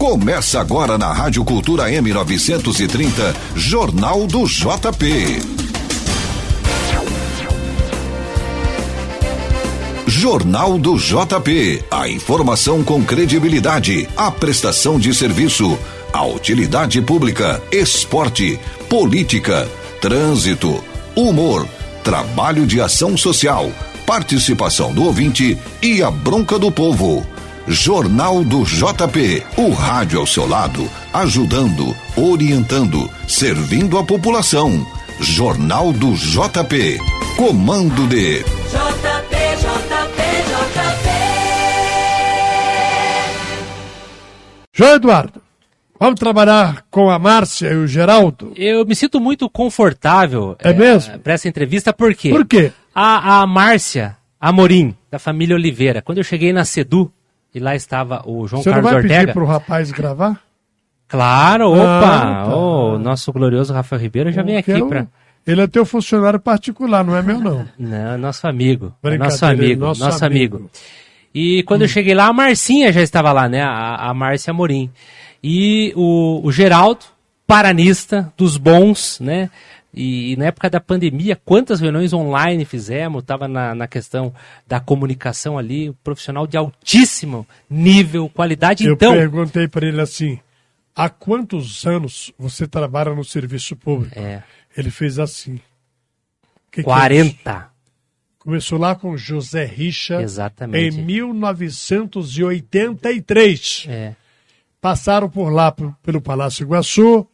Começa agora na Rádio Cultura M930, Jornal do JP. Jornal do JP. A informação com credibilidade, a prestação de serviço, a utilidade pública, esporte, política, trânsito, humor, trabalho de ação social, participação do ouvinte e a bronca do povo. Jornal do JP, o rádio ao seu lado, ajudando, orientando, servindo a população. Jornal do JP, comando de JP, JP, JP. João Eduardo, vamos trabalhar com a Márcia e o Geraldo? Eu me sinto muito confortável É mesmo? para essa entrevista, por quê? Por quê? A, a Márcia Amorim, da família Oliveira, quando eu cheguei na Sedu, e lá estava o João Você não Carlos vai Ortega. pedir pro rapaz gravar? Claro, opa! Ah, tá. O nosso glorioso Rafael Ribeiro já vem aqui Quero- para. Ele é teu funcionário particular, não é meu não. Não, nosso amigo. É nosso amigo, nosso nosso, amigo. amigo. E quando eu cheguei lá, a Marcinha já estava lá, né? A, a Márcia Morim. E o, o Geraldo, paranista, dos bons, né? E, na época da pandemia, quantas reuniões online fizemos? Estava na, na questão da comunicação ali, um profissional de altíssimo nível, qualidade. Eu então, perguntei para ele assim: há quantos anos você trabalha no serviço público? É. Ele fez assim. Que que é? 40. Começou lá com José Richa Exatamente. em 1983. É. Passaram por lá pelo Palácio Iguaçu,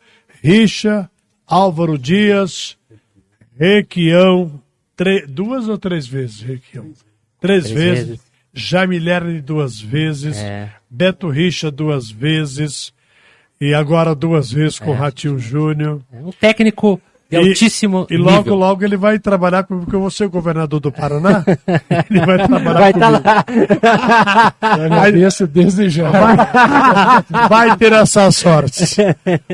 Richa, Álvaro Dias, Requião, duas ou três vezes, Requião? Três, Três vezes. vezes. Jaime Lerner duas vezes. É. Beto Richa duas vezes. E agora duas vezes com o É. Ratinho Júnior. É um técnico de E- altíssimo E logo, nível. logo ele vai trabalhar comigo, porque eu vou ser governador do Paraná. ele vai trabalhar Vai estar comigo. lá. Agradeço desde já. Vai, vai ter essa sorte.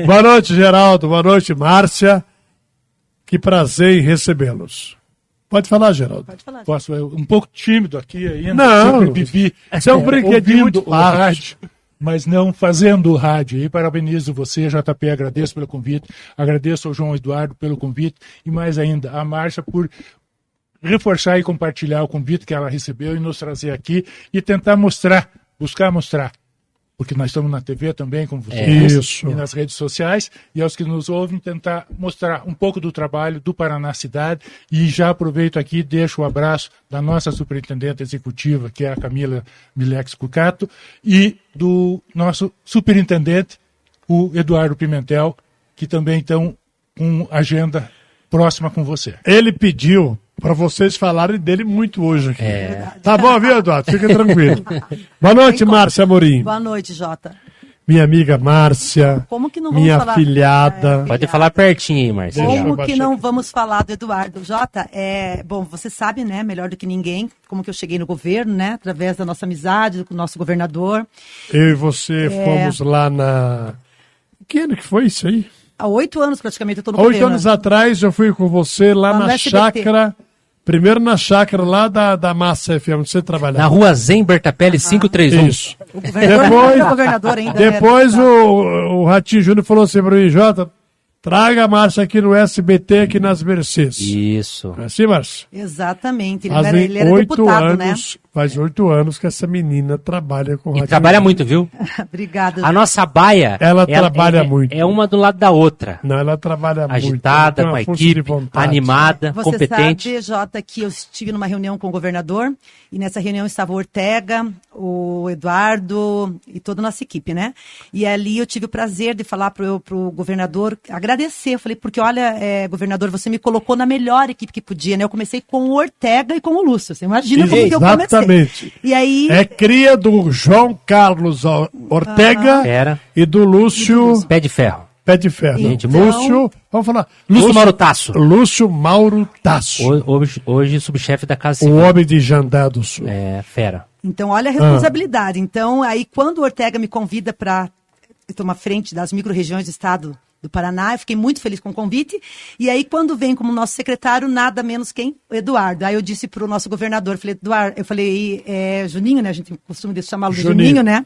Boa noite, Geraldo. Boa noite, Márcia. Que prazer em recebê-los. Pode falar, Geraldo. Posso, eu, um pouco tímido aqui ainda. Não, sempre vivi você é um brinquedinho muito o fácil. Mas não fazendo rádio. E parabenizo você, JP, agradeço pelo convite, agradeço ao João Eduardo pelo convite e mais ainda a Márcia por reforçar e compartilhar o convite que ela recebeu e nos trazer aqui e tentar mostrar, buscar mostrar. Porque nós estamos na TV também, como você É. Isso. e nas redes sociais, e aos que nos ouvem, tentar mostrar um pouco do trabalho do Paraná Cidade. E já aproveito aqui e deixo o abraço da nossa superintendente executiva, que é a Camila Milex Cucato, e do nosso superintendente, o Eduardo Pimentel, que também estão com agenda próxima com você. Ele pediu para vocês falarem dele muito hoje aqui. É. Tá bom, viu, Eduardo? Fica tranquilo. Boa noite, Márcia Amorim. Boa noite, Jota. Minha amiga Márcia. Como que não vamos Minha falar- filhada. Pode falar pertinho aí, Marcelo. Como que não vamos falar do Eduardo? Jota, é, bom, você sabe, né, melhor do que ninguém, como que eu cheguei no governo, né, através da nossa amizade com o nosso governador. Eu e você É. fomos lá na. Que ano que foi isso aí? Há oito anos praticamente eu estou no Há oito governo. anos atrás eu fui com você lá Lá na chácara. Primeiro na chácara lá da, da Massa FM, onde você trabalhava. Na rua Zen Bertapelli 531. Isso. O governador, Depois, o governador ainda. né, depois o, o Ratinho Júnior falou assim para mim, Jota, traga a Márcia aqui no SBT, aqui nas Mercedes. Isso. É assim, Márcia? Exatamente. Ele Fazem era, ele era oito deputado, né? Faz oito anos que essa menina trabalha com E Rádio trabalha muito, viu? Obrigada. A nossa baia. Ela trabalha é, muito. É uma do lado da outra. Não, ela trabalha muito. Agitada, ela com a equipe, animada, Você competente. sabe, Jota, que eu estive numa reunião com o governador e nessa reunião estava o Ortega, o Eduardo e toda a nossa equipe, né? E ali eu tive o prazer de falar pro, pro governador, agradecer. Eu falei, porque olha, é, governador, você me colocou na melhor equipe que podia, né? Eu comecei com o Ortega e com o Lúcio. Você imagina como que eu comecei. Exatamente. E aí. É cria do João Carlos Or- Ortega e do Lúcio Pé de ferro. Pé de Ferro. Gente, Lúcio, vamos falar. Lúcio Mauro Tasso. Lúcio Mauro Tasso. Ho- Hoje, hoje subchefe da Casa O Civil. homem de Jandá do Sul. É, fera. Então, olha a responsabilidade. Então, aí, quando o Ortega me convida para tomar frente das micro-regiões do estado do Paraná, eu fiquei muito feliz com o convite. E aí, quando vem como nosso secretário, nada menos quem? O Eduardo. Aí eu disse para o nosso governador, falei, Eduardo, eu falei, é, Juninho, né? A gente de chamá-lo de Juninho. Juninho, né?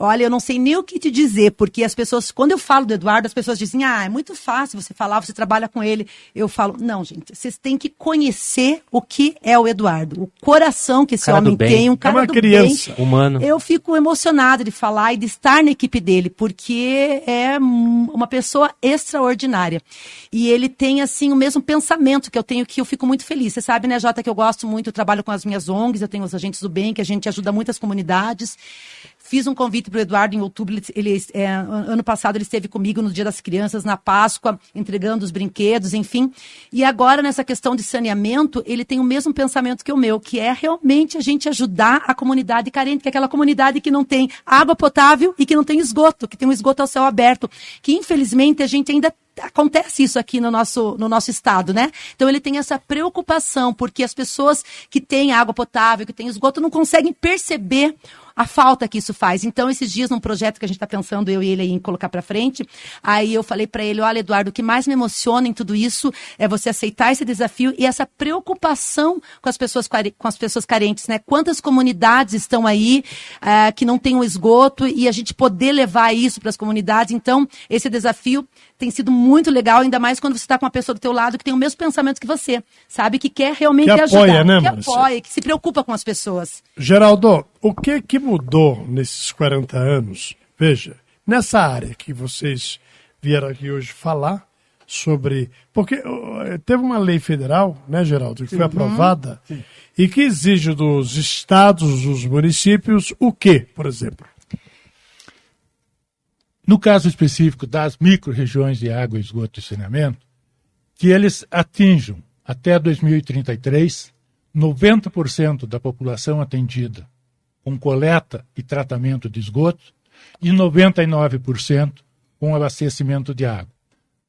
Olha, eu não sei nem o que te dizer, porque as pessoas, quando eu falo do Eduardo, as pessoas dizem, ah, é muito fácil você falar, você trabalha com ele. Eu falo, não, gente, vocês têm que conhecer o que é o Eduardo, o coração que esse Cara homem tem, um É cara uma do criança. bem. Humano. Eu fico emocionada de falar e de estar na equipe dele, porque é uma pessoa extraordinária. E ele tem, assim, o mesmo pensamento que eu tenho, que eu fico muito feliz. Você sabe, né, Jota, que eu gosto muito, eu trabalho com as minhas ONGs, eu tenho os agentes do bem, que a gente ajuda muitas comunidades. Fiz um convite para o Eduardo em outubro. Ele, ele, é, an- ano passado ele esteve comigo no Dia das Crianças, na Páscoa, entregando os brinquedos, enfim. E agora, nessa questão de saneamento, ele tem o mesmo pensamento que o meu, que é realmente a gente ajudar a comunidade carente, que é aquela comunidade que não tem água potável e que não tem esgoto, que tem um esgoto ao céu aberto. Que infelizmente a gente ainda acontece isso aqui no nosso, no nosso estado, né? Então ele tem essa preocupação, porque as pessoas que têm água potável, que têm esgoto, não conseguem perceber a falta que isso faz. Então, esses dias, num projeto que a gente está pensando, eu e ele aí, em colocar para frente, aí eu falei para ele, olha, Eduardo, o que mais me emociona em tudo isso é você aceitar esse desafio e essa preocupação com as pessoas, com as pessoas carentes, né? Quantas comunidades estão aí ah, que não têm o esgoto e a gente poder levar isso para as comunidades. Então, esse desafio tem sido muito legal, ainda mais quando você está com uma pessoa do teu lado que tem o mesmo pensamento que você, sabe? Que quer realmente Que apoia, ajudar, né, que Márcia? apoia, que se preocupa com as pessoas. Geraldo, o que que mudou nesses 40 anos? Veja, nessa área que vocês vieram aqui hoje falar sobre. Porque teve uma lei federal, né, Geraldo, que foi Uhum. aprovada e que exige dos estados, dos municípios, o quê, por exemplo? No caso específico das micro-regiões de água, esgoto e saneamento, que eles atinjam até 2033 90% da população atendida com coleta e tratamento de esgoto e 99% com abastecimento de água.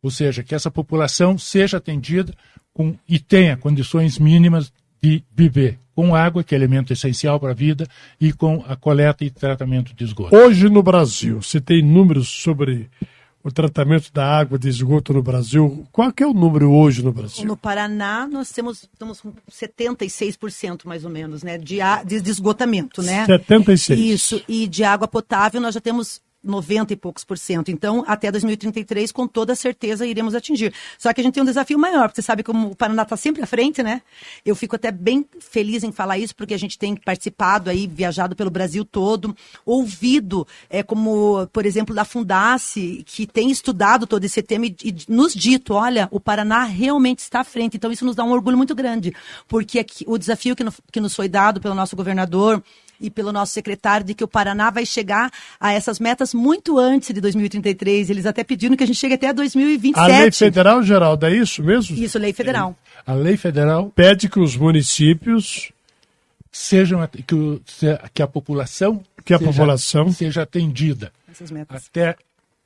Ou seja, que essa população seja atendida com, e tenha condições mínimas de viver com água, que é elemento essencial para a vida, e com a coleta e tratamento de esgoto. Hoje no Brasil, você tem números sobre o tratamento da água de esgoto no Brasil? Qual que é o número hoje no Brasil? No Paraná, nós temos estamos com 76% mais ou menos, né, de, a- de, de esgotamento, né? 76. Isso, e de água potável nós já temos 90 e poucos por cento. Então, até 2033, com toda certeza, iremos atingir. Só que a gente tem um desafio maior, porque você sabe como o Paraná está sempre à frente, né? Eu fico até bem feliz em falar isso, porque a gente tem participado aí, viajado pelo Brasil todo, ouvido, é, como, por exemplo, da Fundace, que tem estudado todo esse tema e, e nos dito, olha, o Paraná realmente está à frente. Então, isso nos dá um orgulho muito grande, porque aqui, o desafio que, no- que nos foi dado pelo nosso governador, e pelo nosso secretário de que o Paraná vai chegar a essas metas muito antes de 2033. Eles até pediram que a gente chegue até 2027. A lei federal, Geraldo, é isso mesmo? Isso, lei federal. A lei federal Pede que os municípios sejam que, o- que a população Que a seja, população- seja atendida Essas metas. até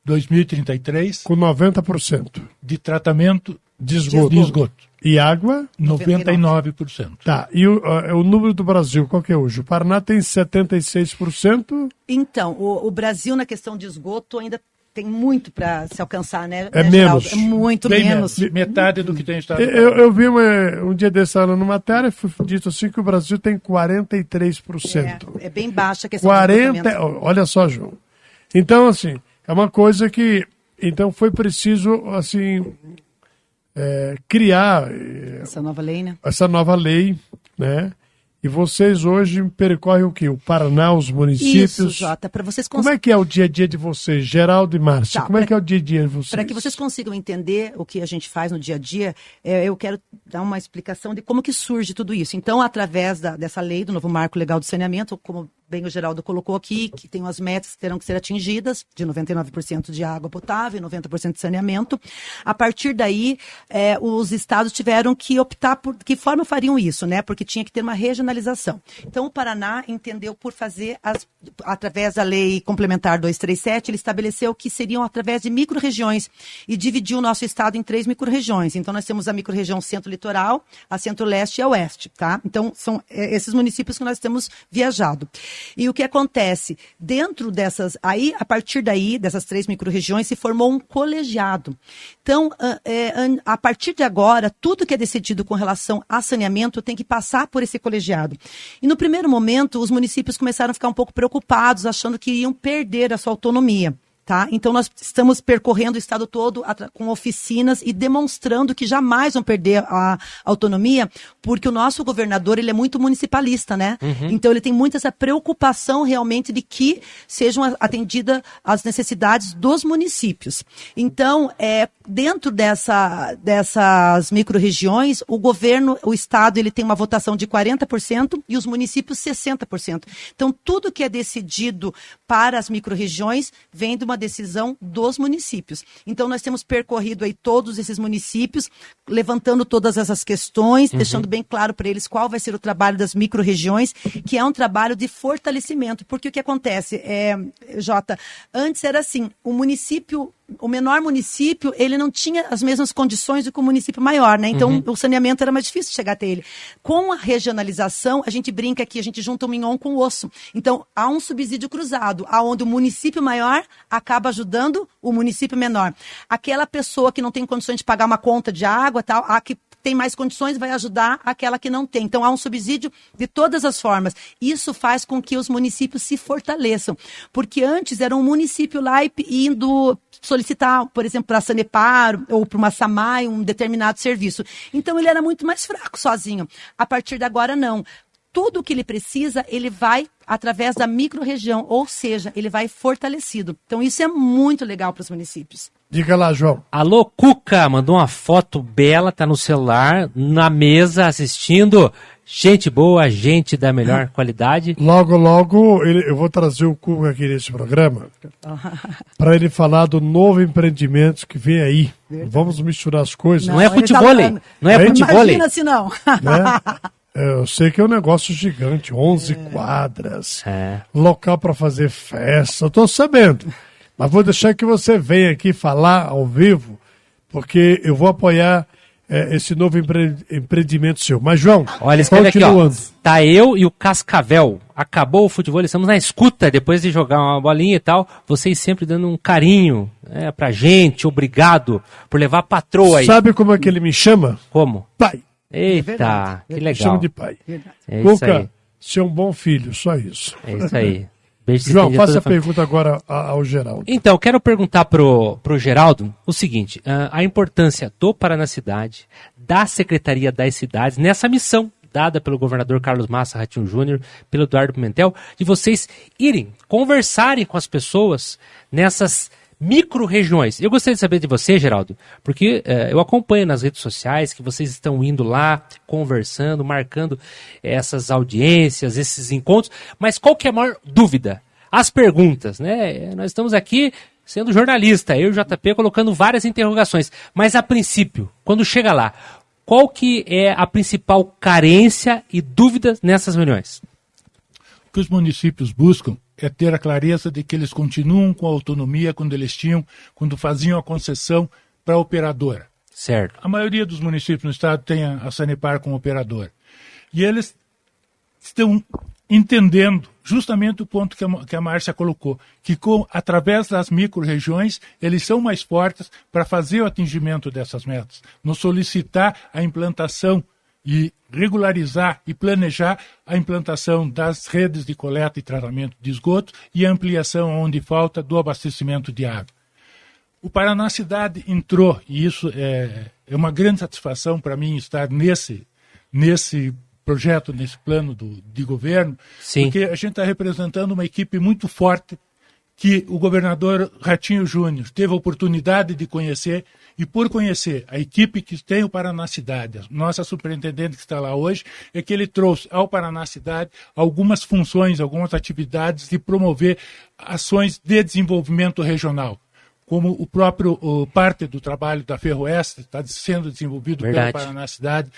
2033 com 90% de tratamento de esgoto. de esgoto. E água? 99%. Tá. E o, ah, o número do Brasil, qual que é hoje? O Paraná tem 76%. Então, o, o Brasil, na questão de esgoto, ainda tem muito para se alcançar, né? É né, menos. Geraldo? É muito Bem menos. Metade do que tem estado. Eu, eu vi uma- um dia desse ano numa matéria, foi dito assim que o Brasil tem 43%. É, é bem baixa a questão 40, de esgotamento. olha só, João. Então, assim, é uma coisa que. Então foi preciso, assim, é, criar eh, Essa nova lei, né? essa nova lei, né? E vocês hoje percorrem o quê? O Paraná, os municípios? Isso, Jota, para vocês Como é que é o dia a dia de vocês, Geraldo e Márcia? Tá, Como é pra- que é o dia a dia de vocês? Para que vocês consigam entender o que a gente faz no dia a dia, é, eu quero dar uma explicação de como que surge tudo isso. Então, através da- dessa lei do novo Marco Legal do Saneamento, como bem o Geraldo colocou aqui, que tem as metas que terão que ser atingidas, de 99% de água potável, 90% de saneamento. A partir daí, é, os estados tiveram que optar por que forma fariam isso, né? Porque tinha que ter uma regionalização. Então, o Paraná entendeu por fazer, as, através da lei complementar 237, ele estabeleceu que seriam através de micro-regiões e dividiu o nosso estado em três micro-regiões. Então, nós temos a micro-região centro-litoral, a centro-leste e a oeste, tá? Então, são é, esses municípios que nós temos viajado. E o que acontece? Dentro dessas, aí, a partir daí, dessas três micro-regiões, se formou um colegiado. Então, a, é, a partir de agora, tudo que é decidido com relação a saneamento tem que passar por esse colegiado. E no primeiro momento, os municípios começaram a ficar um pouco preocupados, achando que iam perder a sua autonomia. Tá? Então, nós estamos percorrendo o estado todo com oficinas e demonstrando que jamais vão perder a autonomia, porque o nosso governador ele é muito municipalista, né? Uhum. Então, ele tem muito essa preocupação realmente de que sejam atendidas as necessidades dos municípios. Então, é, dentro dessa, dessas micro-regiões, o governo, o estado, ele tem uma votação de 40% e os municípios 60%. Então, tudo que é decidido para as micro-regiões vem de uma decisão dos municípios. Então, nós temos percorrido aí todos esses municípios, levantando todas essas questões, Uhum. deixando bem claro para eles qual vai ser o trabalho das micro-regiões, que é um trabalho de fortalecimento. Porque o que acontece, é, Jota, antes era assim, o município, o menor município, ele não tinha as mesmas condições do que o município maior, né? Então, Uhum. o saneamento era mais difícil de chegar até ele. Com a regionalização, a gente brinca que a gente junta o mignon com o osso. Então, há um subsídio cruzado, aonde o município maior acaba ajudando o município menor. Aquela pessoa que não tem condições de pagar uma conta de água, tal, a que tem mais condições vai ajudar aquela que não tem. Então há um subsídio de todas as formas. Isso faz com que os municípios se fortaleçam, porque antes era um município lá indo solicitar, por exemplo, para a Sanepar ou para uma Samai um determinado serviço. Então ele era muito mais fraco sozinho. A partir de agora não. Tudo o que ele precisa, ele vai através da microrregião, ou seja, ele vai fortalecido. Então isso é muito legal para os municípios. Diga lá, João. Alô, Cuca, mandou uma foto bela, tá no celular, na mesa, assistindo. Gente boa, gente da melhor qualidade. Logo, logo, ele- eu vou trazer o Cuca aqui nesse programa para ele falar do novo empreendimento que vem aí. Vamos misturar as coisas. Não, é tá futevôlei, falando- não é futevôlei. Imagina se não. né? É, Eu sei que é um negócio gigante, 11 quadras, local para fazer festa, eu tô sabendo. Mas vou deixar que você venha aqui falar ao vivo, porque eu vou apoiar é, esse novo empre- empreendimento seu. Mas, João, Olha, escreve aqui, ó. continuando. Tá eu e o Cascavel. Acabou o futebol, estamos na escuta depois de jogar uma bolinha e tal. Vocês sempre dando um carinho né, pra gente. Obrigado por levar a patroa aí. Sabe como é que ele me chama? Como? Pai. Eita, que Me legal. chama de pai. É isso Cuca, aí. você é um bom filho, só isso. É isso aí. Beijo João, faça a pergunta agora ao Geraldo. Então, quero perguntar pro, pro Geraldo o seguinte: ah, a importância do Paraná Cidade, da Secretaria das Cidades, nessa missão dada pelo governador Carlos Massa Ratinho Júnior, pelo Eduardo Pimentel, de vocês irem conversarem com as pessoas nessas micro-regiões. Eu gostaria de saber de você, Geraldo, porque eh, eu acompanho nas redes sociais que vocês estão indo lá, conversando, marcando essas audiências, esses encontros, mas qual que é a maior dúvida? As perguntas, né? Nós estamos aqui sendo jornalista, eu e o JP colocando várias interrogações, mas a princípio, quando chega lá, qual que é a principal carência e dúvida nessas reuniões? O que os municípios buscam é ter a clareza de que eles continuam com a autonomia quando eles tinham, quando faziam a concessão para a operadora. Certo. A maioria dos municípios no estado tem a, a Sanepar como operadora. E eles estão entendendo justamente o ponto que a, que a Márcia colocou, que com, através das micro-regiões eles são mais fortes para fazer o atingimento dessas metas, nos solicitar a implantação e regularizar e planejar a implantação das redes de coleta e tratamento de esgoto e a ampliação onde falta do abastecimento de água. O Paraná Cidade entrou, e isso é, é uma grande satisfação para mim estar nesse, nesse projeto, nesse plano do, de governo, Sim. porque a gente está representando uma equipe muito forte que o governador Ratinho Júnior teve a oportunidade de conhecer e por conhecer a equipe que tem o Paraná Cidade, a nossa superintendente que está lá hoje, é que ele trouxe ao Paraná Cidade algumas funções, algumas atividades de promover ações de desenvolvimento regional. Como o próprio o, parte do trabalho da Ferroeste está sendo desenvolvido Verdade. pelo Paraná Cidade,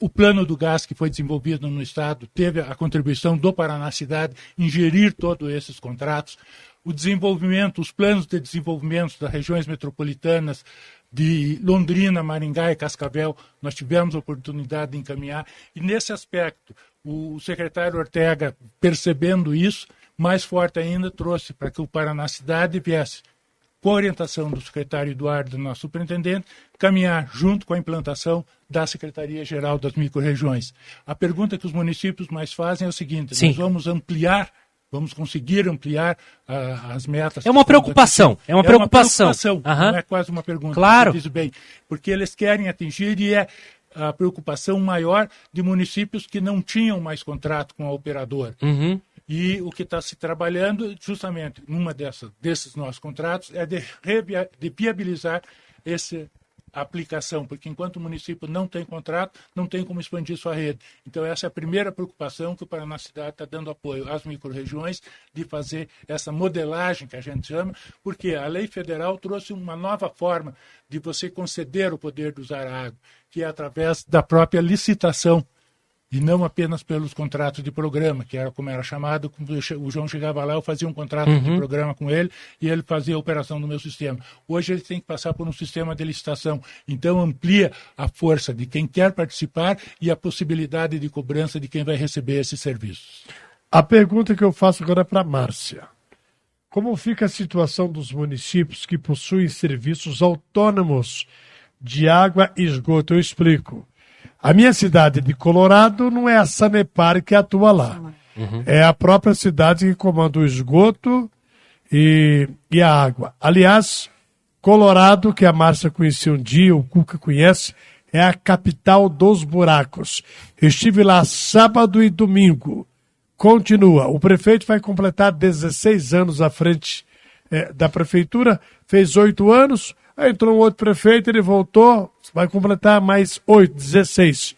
o plano do gás que foi desenvolvido no Estado teve a contribuição do Paraná Cidade em gerir todos esses contratos. O desenvolvimento, os planos de desenvolvimento das regiões metropolitanas de Londrina, Maringá e Cascavel, nós tivemos a oportunidade de encaminhar. E nesse aspecto, o secretário Ortega, percebendo isso, mais forte ainda, trouxe para que o Paraná Cidade viesse com a orientação do secretário Eduardo, nosso superintendente, caminhar junto com a implantação da Secretaria-Geral das Microrregiões. A pergunta que os municípios mais fazem é o seguinte: Sim. nós vamos ampliar, vamos conseguir ampliar ah, as metas. É uma preocupação, atingindo? é uma preocupação. preocupação, Aham. não é quase uma pergunta. Claro. Diz bem, porque eles querem atingir e é a preocupação maior de municípios que não tinham mais contrato com a operadora. Uhum. E o que está se trabalhando, justamente, numa dessas, desses nossos contratos, é de, de viabilizar essa aplicação, porque enquanto o município não tem contrato, não tem como expandir sua rede. Então, essa é a primeira preocupação que o Paraná Cidade está dando apoio às microrregiões, de fazer essa modelagem que a gente chama, porque a lei federal trouxe uma nova forma de você conceder o poder de usar a água, que é através da própria licitação e não apenas pelos contratos de programa, que era como era chamado, o João chegava lá, eu fazia um contrato de Uhum. programa com ele e ele fazia a operação do meu sistema. Hoje ele tem que passar por um sistema de licitação, então amplia a força de quem quer participar e a possibilidade de cobrança de quem vai receber esses serviços. A pergunta que eu faço agora é para Márcia. Como fica a situação dos municípios que possuem serviços autônomos de água e esgoto? Eu explico. A minha cidade de Colorado não é a Sanepar que atua lá. É a própria cidade que comanda o esgoto e, e a água. Aliás, Colorado, que a Márcia conhecia um dia, o Cuca conhece, é a capital dos buracos. Estive lá sábado e domingo. Continua. O prefeito vai completar 16 anos à frente eh, da prefeitura, fez oito anos, aí entrou um outro prefeito, ele voltou, vai completar mais oito, 16.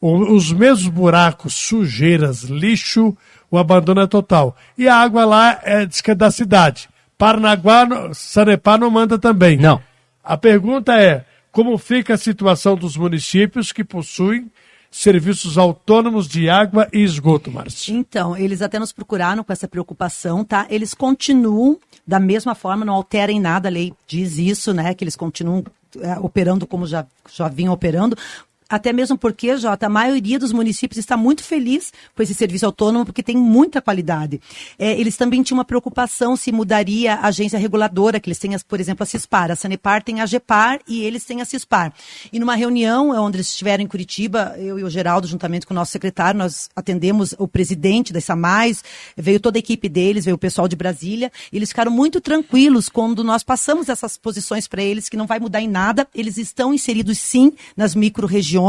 O- os mesmos buracos, sujeiras, lixo, o abandono é total. E a água lá é, diz que é da cidade. Paranaguá, Sanepar não manda também. Não. A pergunta é, como fica a situação dos municípios que possuem serviços autônomos de água e esgoto, Márcio? Então, eles até nos procuraram com essa preocupação, tá? Eles continuam da mesma forma, não alterem nada, a lei diz isso, né? Que eles continuam é, operando como já, já vinham operando. Até mesmo porque, Jota, a maioria dos municípios está muito feliz com esse serviço autônomo, porque tem muita qualidade. É, eles também tinham uma preocupação se mudaria a agência reguladora, que eles têm, por exemplo, a CISPAR. A Sanepar tem a GEPAR e eles têm a CISPAR. E numa reunião, é, onde eles estiveram em Curitiba, eu e o Geraldo, juntamente com o nosso secretário, nós atendemos o presidente da SAMAIS, veio toda a equipe deles, veio o pessoal de Brasília, e eles ficaram muito tranquilos quando nós passamos essas posições para eles, que não vai mudar em nada, eles estão inseridos sim nas micro-regiões,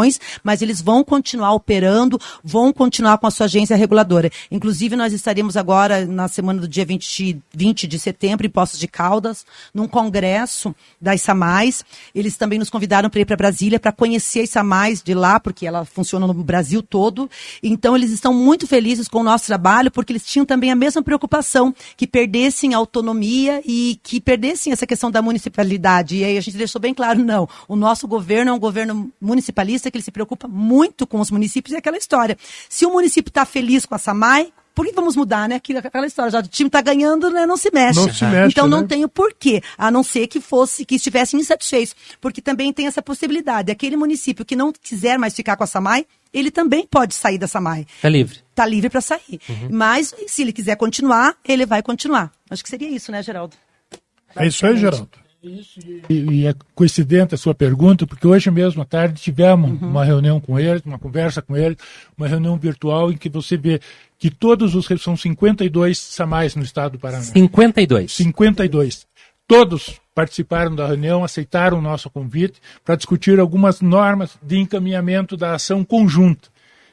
mas eles vão continuar operando, vão continuar com a sua agência reguladora. Inclusive, nós estaremos agora, na semana do dia 20, 20 de setembro, em Poços de Caldas, num congresso da ISAMAIS. Eles também nos convidaram para ir para Brasília para conhecer a ISAMAIS de lá, porque ela funciona no Brasil todo. Então, eles estão muito felizes com o nosso trabalho, porque eles tinham também a mesma preocupação, que perdessem a autonomia e que perdessem essa questão da municipalidade. E aí a gente deixou bem claro, não, o nosso governo é um governo municipalista que ele se preocupa muito com os municípios e é aquela história. Se o município está feliz com a SAMAI, por que vamos mudar, né? Aquela história, já o time está ganhando, né? Não se mexe. Não se mexe, então não né? tem o porquê, a não ser que fosse, que estivessem insatisfeitos. Porque também tem essa possibilidade. Aquele município que não quiser mais ficar com a SAMAI, ele também pode sair da SAMAI. Tá livre. Está livre para sair. Mas, se ele quiser continuar, ele vai continuar. Acho que seria isso, né, Geraldo? É isso aí, Geraldo. E, e é coincidente a sua pergunta, porque hoje mesmo à tarde tivemos uma reunião com eles, uma conversa com eles, uma reunião virtual em que você vê que todos os são 52 SAMAIs no estado do Paraná. 52. 52. Todos participaram da reunião, aceitaram o nosso convite para discutir algumas normas de encaminhamento da ação conjunta.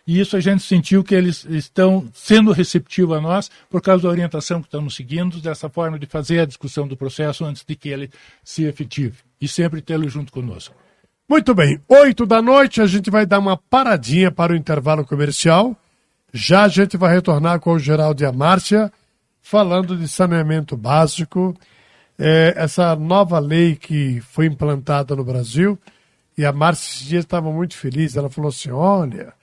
E isso a gente sentiu que eles estão sendo receptivos a nós por causa da orientação que estamos seguindo, dessa forma de fazer a discussão do processo antes de que ele se efetive. E sempre tê-lo junto conosco. Muito bem, oito da noite a gente vai dar uma paradinha para o intervalo comercial. Já a gente vai retornar com o Geraldo e a Márcia, falando de saneamento básico, é, essa nova lei que foi implantada no Brasil. E a Márcia esses dias estava muito feliz. Ela falou assim: olha,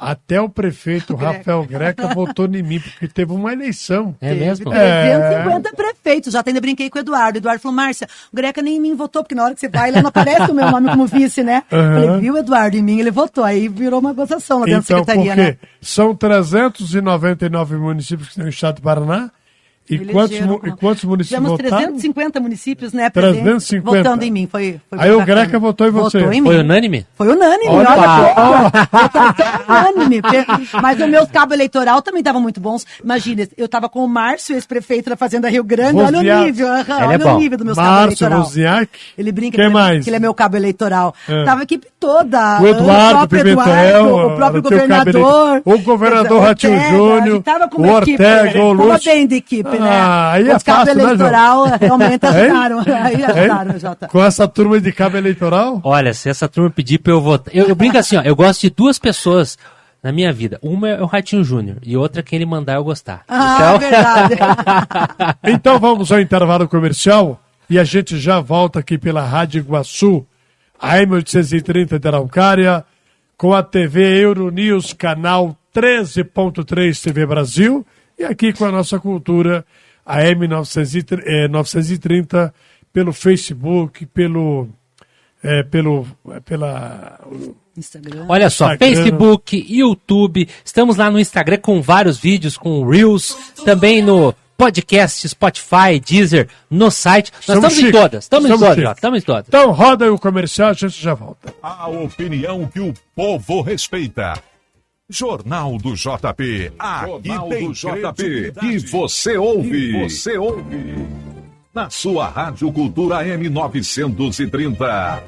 até o prefeito Rafael Greca votou em mim, porque teve uma eleição. É mesmo? É. 350 prefeitos. Já ainda brinquei com o Eduardo. O Eduardo falou, Márcia, o Greca nem em mim votou, porque na hora que você vai, lá não aparece o meu nome como vice, né? Aham. Falei, viu, Eduardo, em mim ele votou. Aí virou uma gozação lá dentro Então, da secretaria, porque né? são 399 municípios que tem no estado do Paraná. E quantos, com- e quantos municípios Tivemos votaram? 350 municípios, né, presidente? 350. Votando em mim. Foi, foi Aí o. Greca votou em você. Votou em Foi unânime? Foi unânime, Olha olha, unânime. Mas o meu cabo eleitoral também estavam muito bons. Imagina, eu estava com o Márcio, ex-prefeito da Fazenda Rio Grande. Olha Wozniak. o nível, é olha bom. o nível do meu cabo Márcio eleitoral. Wozniak. Ele brinca Quem que, ele- mais? que ele é meu cabo eleitoral. É. Tava a equipe toda. O Eduardo próprio Pimentel, Eduardo, o próprio o governador. o governador Ratinho Júnior, Tava o Ortega, o Tava Lúcio. bem de equipe, né? Ah, aí é Os cabos fácil, né, eleitoral realmente Hein? ajudaram. Aí ajudaram? Jota. Com essa turma de cabo eleitoral? Olha, se essa turma pedir pra eu votar. Eu, eu brinco assim, ó. Eu gosto de duas pessoas na minha vida. Uma é o Ratinho Júnior e outra quem ele mandar eu gostar. Ah, Então- verdade. Então vamos ao intervalo comercial e a gente já volta aqui pela Rádio Iguaçu, AM 830 de Araucária, com a TV Euronews, canal 13.3 TV Brasil, e aqui com a nossa cultura, a M 930, eh, 930 pelo Facebook, pelo, eh, pelo, eh, pela, Instagram. Olha só, Instagram. Facebook, YouTube, estamos lá no Instagram com vários vídeos, com Reels, também no podcast, Spotify, Deezer, no site. Nós Somos estamos em todas, estamos em Somos todas, estamos em todas. Então roda aí o comercial, a gente já volta. A opinião que o povo respeita. Jornal do JP. Aqui Jornal tem do JP. E você ouve. E você ouve. Na sua Rádio Cultura M930.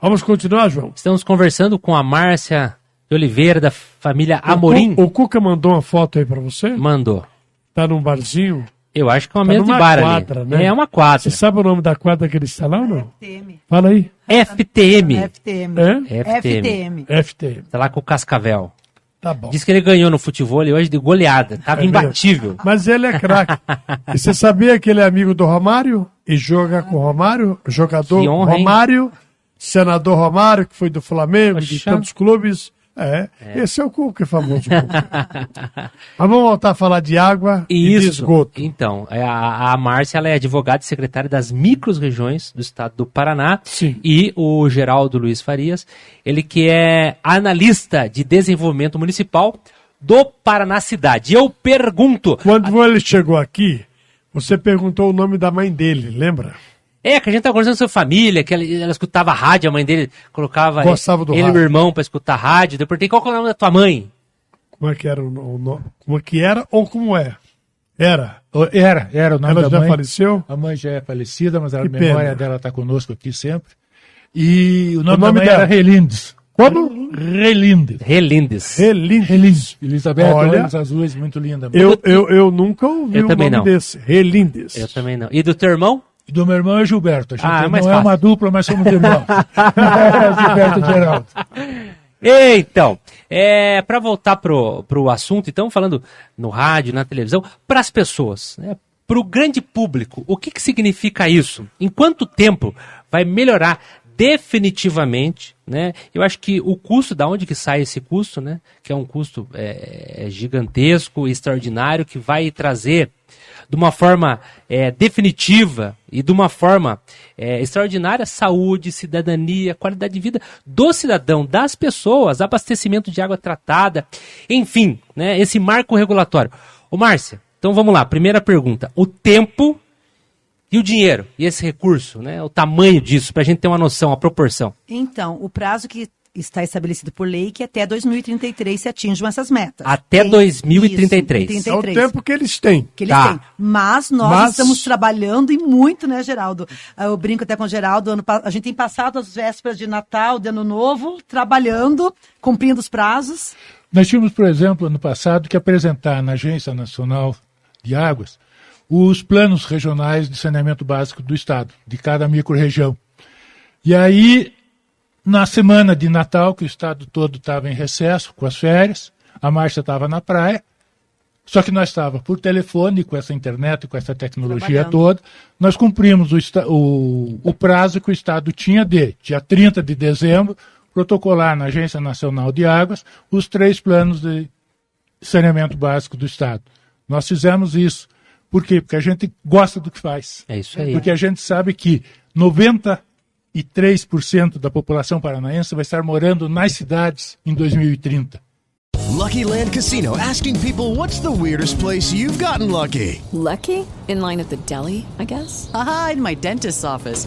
Vamos continuar, João? Estamos conversando com a Márcia de Oliveira, da família Amorim. O, Cu- o Cuca mandou uma foto aí pra você? Mandou. Tá num barzinho? Eu acho que é uma Tá mesa de bar quadra, ali. né? É uma quadra. Você sabe o nome da quadra que ele está lá ou não? FTM. Fala aí. FTM. FTM. É? FTM. FTM. Tá lá com o Cascavel. Tá bom. Diz que ele ganhou no futebol hoje de goleada. Tava É mesmo. imbatível. Mas ele é craque. e você sabia que ele é amigo do Romário? E joga com o Romário? Jogador Que honra, hein? Romário, senador Romário, que foi do Flamengo, de Poxa. tantos clubes. É, esse é o Cuca, é famoso. Mas vamos voltar a falar de água e, de Isso. esgoto. Então, é, a, a Márcia ela é advogada e secretária das micro-regiões do estado do Paraná. Sim. E o Geraldo Luiz Farias, ele que é analista de desenvolvimento municipal do Paraná Cidade. E eu pergunto. Quando ele chegou aqui, você perguntou o nome da mãe dele, lembra? É, que a gente tá conversando sobre família, que ela, ela escutava rádio, a mãe dele colocava Gostava do ele e rádio. o irmão pra escutar rádio. Eu perguntei qual que é o nome da tua mãe. Como é que era o? Como é que era ou como é? Era. Era, era o nome Ela da já mãe. faleceu? A mãe já é falecida, mas a Que memória pena. dela está conosco aqui sempre. E o nome, O nome da mãe dela? era Relindes. Como? Relindes. Relindes. Relindes. Elizabeth, Olha, olhos azuis, muito linda. Eu, eu, eu nunca ouvi Eu o também nome não. desse. Relindes. Eu também não. E do teu irmão? E do meu irmão é Gilberto. A gente Ah, é não mais é fácil. uma dupla, mas somos irmãos. Gilberto e Geraldo. Então, é, para voltar pro, pro assunto, então, falando no rádio, na televisão, para as pessoas, né, para o grande público, o que, que significa isso? Em quanto tempo vai melhorar definitivamente, né? Eu acho que o custo, da onde que sai esse custo, né? Que é um custo é, é gigantesco, extraordinário, que vai trazer de uma forma é, definitiva e de uma forma é, extraordinária saúde, cidadania, qualidade de vida do cidadão, das pessoas, abastecimento de água tratada, enfim, né, esse marco regulatório. Ô Márcia, então vamos lá, primeira pergunta. O tempo e o dinheiro, e esse recurso, né, o tamanho disso, para a gente ter uma noção, a proporção. Então, o prazo que está estabelecido por lei que até 2033 se atinjam essas metas. Até Tem- 2033. Isso, É o tempo que eles têm. que eles Tá. têm. Mas nós Mas- estamos trabalhando e muito, né, Geraldo? Ah, Eu brinco até com o Geraldo. ano a gente tem passado as vésperas de Natal, de Ano Novo, trabalhando, cumprindo os prazos. Nós tínhamos, por exemplo, ano passado, que apresentar na Agência Nacional de Águas os planos regionais de saneamento básico do Estado, de cada microrregião. E aí, na semana de Natal, que o Estado todo estava em recesso, com as férias, a Márcia estava na praia, só que nós estávamos por telefone, com essa internet, com essa tecnologia toda, nós cumprimos o, o- o prazo que o Estado tinha de, dia 30 de dezembro, protocolar na Agência Nacional de Águas os três planos de saneamento básico do Estado. Nós fizemos isso. Por quê? Porque a gente gosta do que faz. É isso aí. Porque a gente sabe que 93% da população paranaense vai estar morando nas cidades em 2030. Lucky Land Casino asking people what's the weirdest place you've gotten lucky? Lucky? In line at the deli, I guess? Haha, in my dentist's office.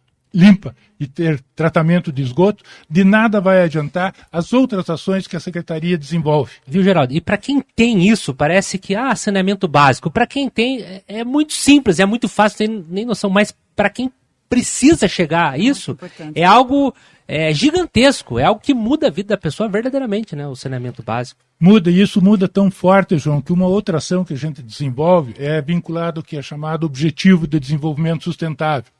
limpa e ter tratamento de esgoto, de nada vai adiantar as outras ações que a Secretaria desenvolve. Viu, Geraldo? E para quem tem isso, parece que, ah, saneamento básico. Para quem tem, é, é muito simples, é muito fácil, tem nem noção. Mas para quem precisa chegar a isso, é algo é, gigantesco, é algo que muda a vida da pessoa verdadeiramente, né? O saneamento básico. Muda, e isso muda tão forte, João, que uma outra ação que a gente desenvolve é vinculado ao que é chamado Objetivo de Desenvolvimento Sustentável.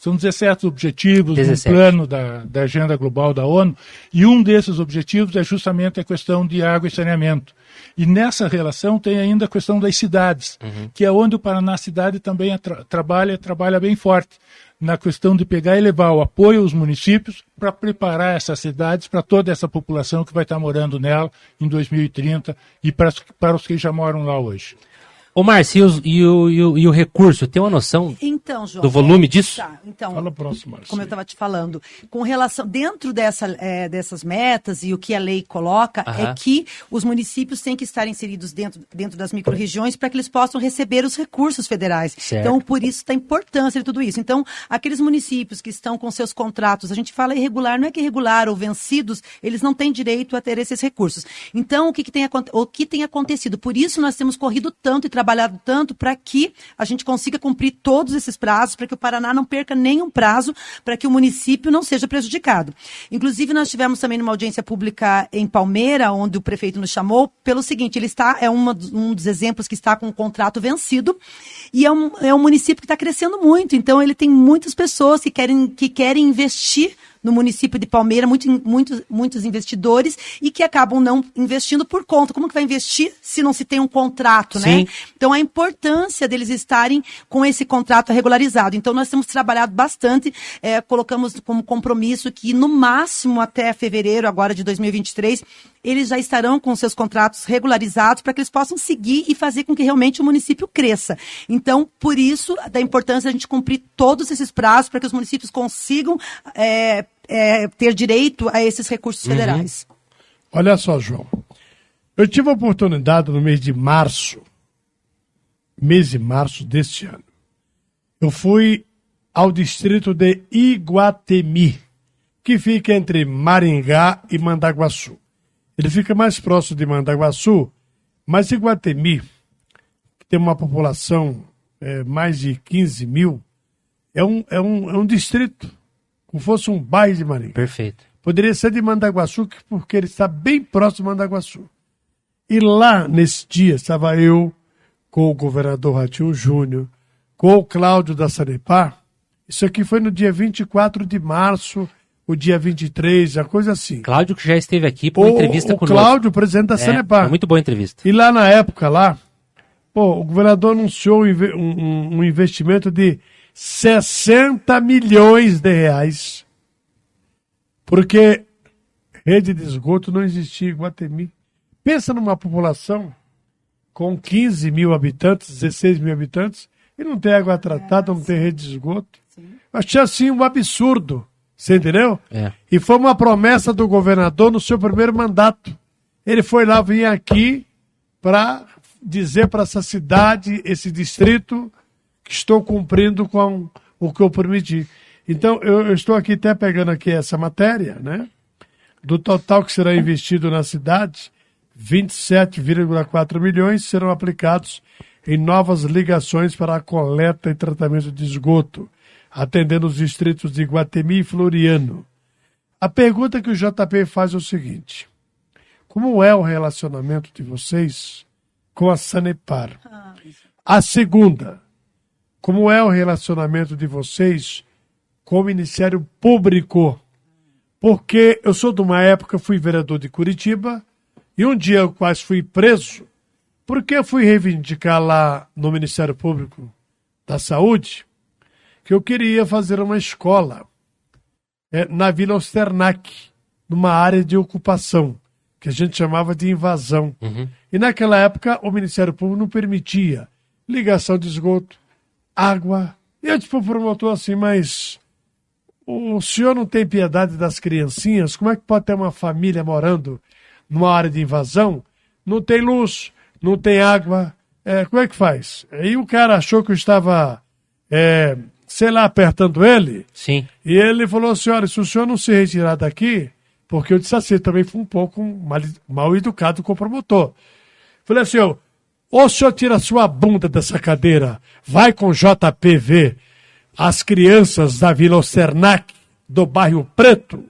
São 17 objetivos 17. no plano da, da Agenda Global da ONU, e um desses objetivos é justamente a questão de água e saneamento. E nessa relação tem ainda a questão das cidades, que é onde o Paraná Cidade também atra- trabalha, trabalha bem forte, na questão de pegar e levar o apoio aos municípios para preparar essas cidades para toda essa população que vai estar morando nela em 2030 e para, para os que já moram lá hoje. Ô, Márcio, e, e o, e o- e o recurso, tem uma noção Então, João. do volume disso? Tá, então, Fala próximo, Marcelo. como eu estava te falando, com relação dentro dessa, eh, dessas metas e o que a lei coloca Aham. é que os municípios têm que estar inseridos dentro, dentro das microrregiões para que eles possam receber os recursos federais. Certo. Então, por isso da importância de tudo isso. Então, aqueles municípios que estão com seus contratos, a gente fala irregular, não é que irregular ou vencidos, eles não têm direito a ter esses recursos. Então, o que, que tem, o que tem acontecido? Por isso nós temos corrido tanto e trabalhado tanto para que a gente consiga cumprir todos esses prazos, para que o Paraná não perca nenhum prazo, para que o município não seja prejudicado. Inclusive, nós tivemos também numa audiência pública em Palmeira, onde o prefeito nos chamou, pelo seguinte, ele está, é uma um dos exemplos que está com o contrato vencido, e é um, é um município que está crescendo muito, então ele tem muitas pessoas que querem, que querem investir no município de Palmeira, muito, muitos, muitos investidores, e que acabam não investindo por conta. Como que vai investir se não se tem um contrato, né? Sim. Então, a importância deles estarem com esse contrato regularizado. Então, nós temos trabalhado bastante, eh, colocamos como compromisso que, no máximo, até fevereiro agora de 2023, eles já estarão com seus contratos regularizados para que eles possam seguir e fazer com que realmente o município cresça. Então, por isso, da importância a gente cumprir todos esses prazos para que os municípios consigam eh, eh, ter direito a esses recursos Uhum. federais. Olha só, João. Eu tive a oportunidade no mês de março, mês de março deste ano. Eu fui ao distrito de Iguatemi, que fica entre Maringá e Mandaguaçu. Ele fica mais próximo de Mandaguaçu, mas Iguatemi, que tem uma população é, mais de 15 mil, é um, é, um, é um distrito, como fosse um bairro de Maringá. Perfeito. Poderia ser de Mandaguaçu, que- porque ele está bem próximo de Mandaguaçu. E lá, nesse dia, estava eu com o governador Ratinho Júnior, com o Cláudio da Sanepar. Isso aqui foi no dia 24 de março, o dia 23, a coisa assim. Cláudio que já esteve aqui para uma O- entrevista o conosco. Cláudio, presidente da É, Sanepar. muito boa entrevista. E lá na época, lá, pô, o governador anunciou um um, um- um investimento de 60 milhões de reais. Porque rede de esgoto não existia em Guatemi. Pensa numa população com 15 mil habitantes, 16 mil habitantes, e não tem água tratada, não tem rede de esgoto. Achei assim um absurdo. Você entendeu? É. E foi uma promessa do governador no seu primeiro mandato. Ele foi lá, vinha aqui para dizer para essa cidade, esse distrito, que estou cumprindo com o que eu prometi. Então, eu, eu estou aqui até pegando aqui essa matéria, né? Do total que será investido na cidade, 27,4 milhões serão aplicados em novas ligações para a coleta e tratamento de esgoto, atendendo os distritos de Guatemi e Floriano. A pergunta que o JP faz é o seguinte: como é o relacionamento de vocês com a Sanepar? A segunda, como é o relacionamento de vocês com o Ministério Público? Porque eu sou de uma época, fui vereador de Curitiba, e um dia eu quase fui preso, porque eu fui reivindicar lá no Ministério Público da Saúde que eu queria fazer uma escola é, na Vila Osternac, numa área de ocupação, que a gente chamava de invasão. E naquela época o Ministério Público não permitia ligação de esgoto, água. E eu disse para o promotor assim, mas o senhor não tem piedade das criancinhas? Como é que pode ter uma família morando numa área de invasão? Não tem luz, não tem água. É, como é que faz? Aí o cara achou que eu estava, é, sei lá, apertando ele. Sim. E ele falou, senhora, se o senhor não se retirar daqui, porque eu disse assim, também fui um pouco mal, mal educado com o promotor. Falei assim, ó, ou o senhor tira a sua bunda dessa cadeira, vai com JPV, as crianças da Vila Osternac, do bairro Preto,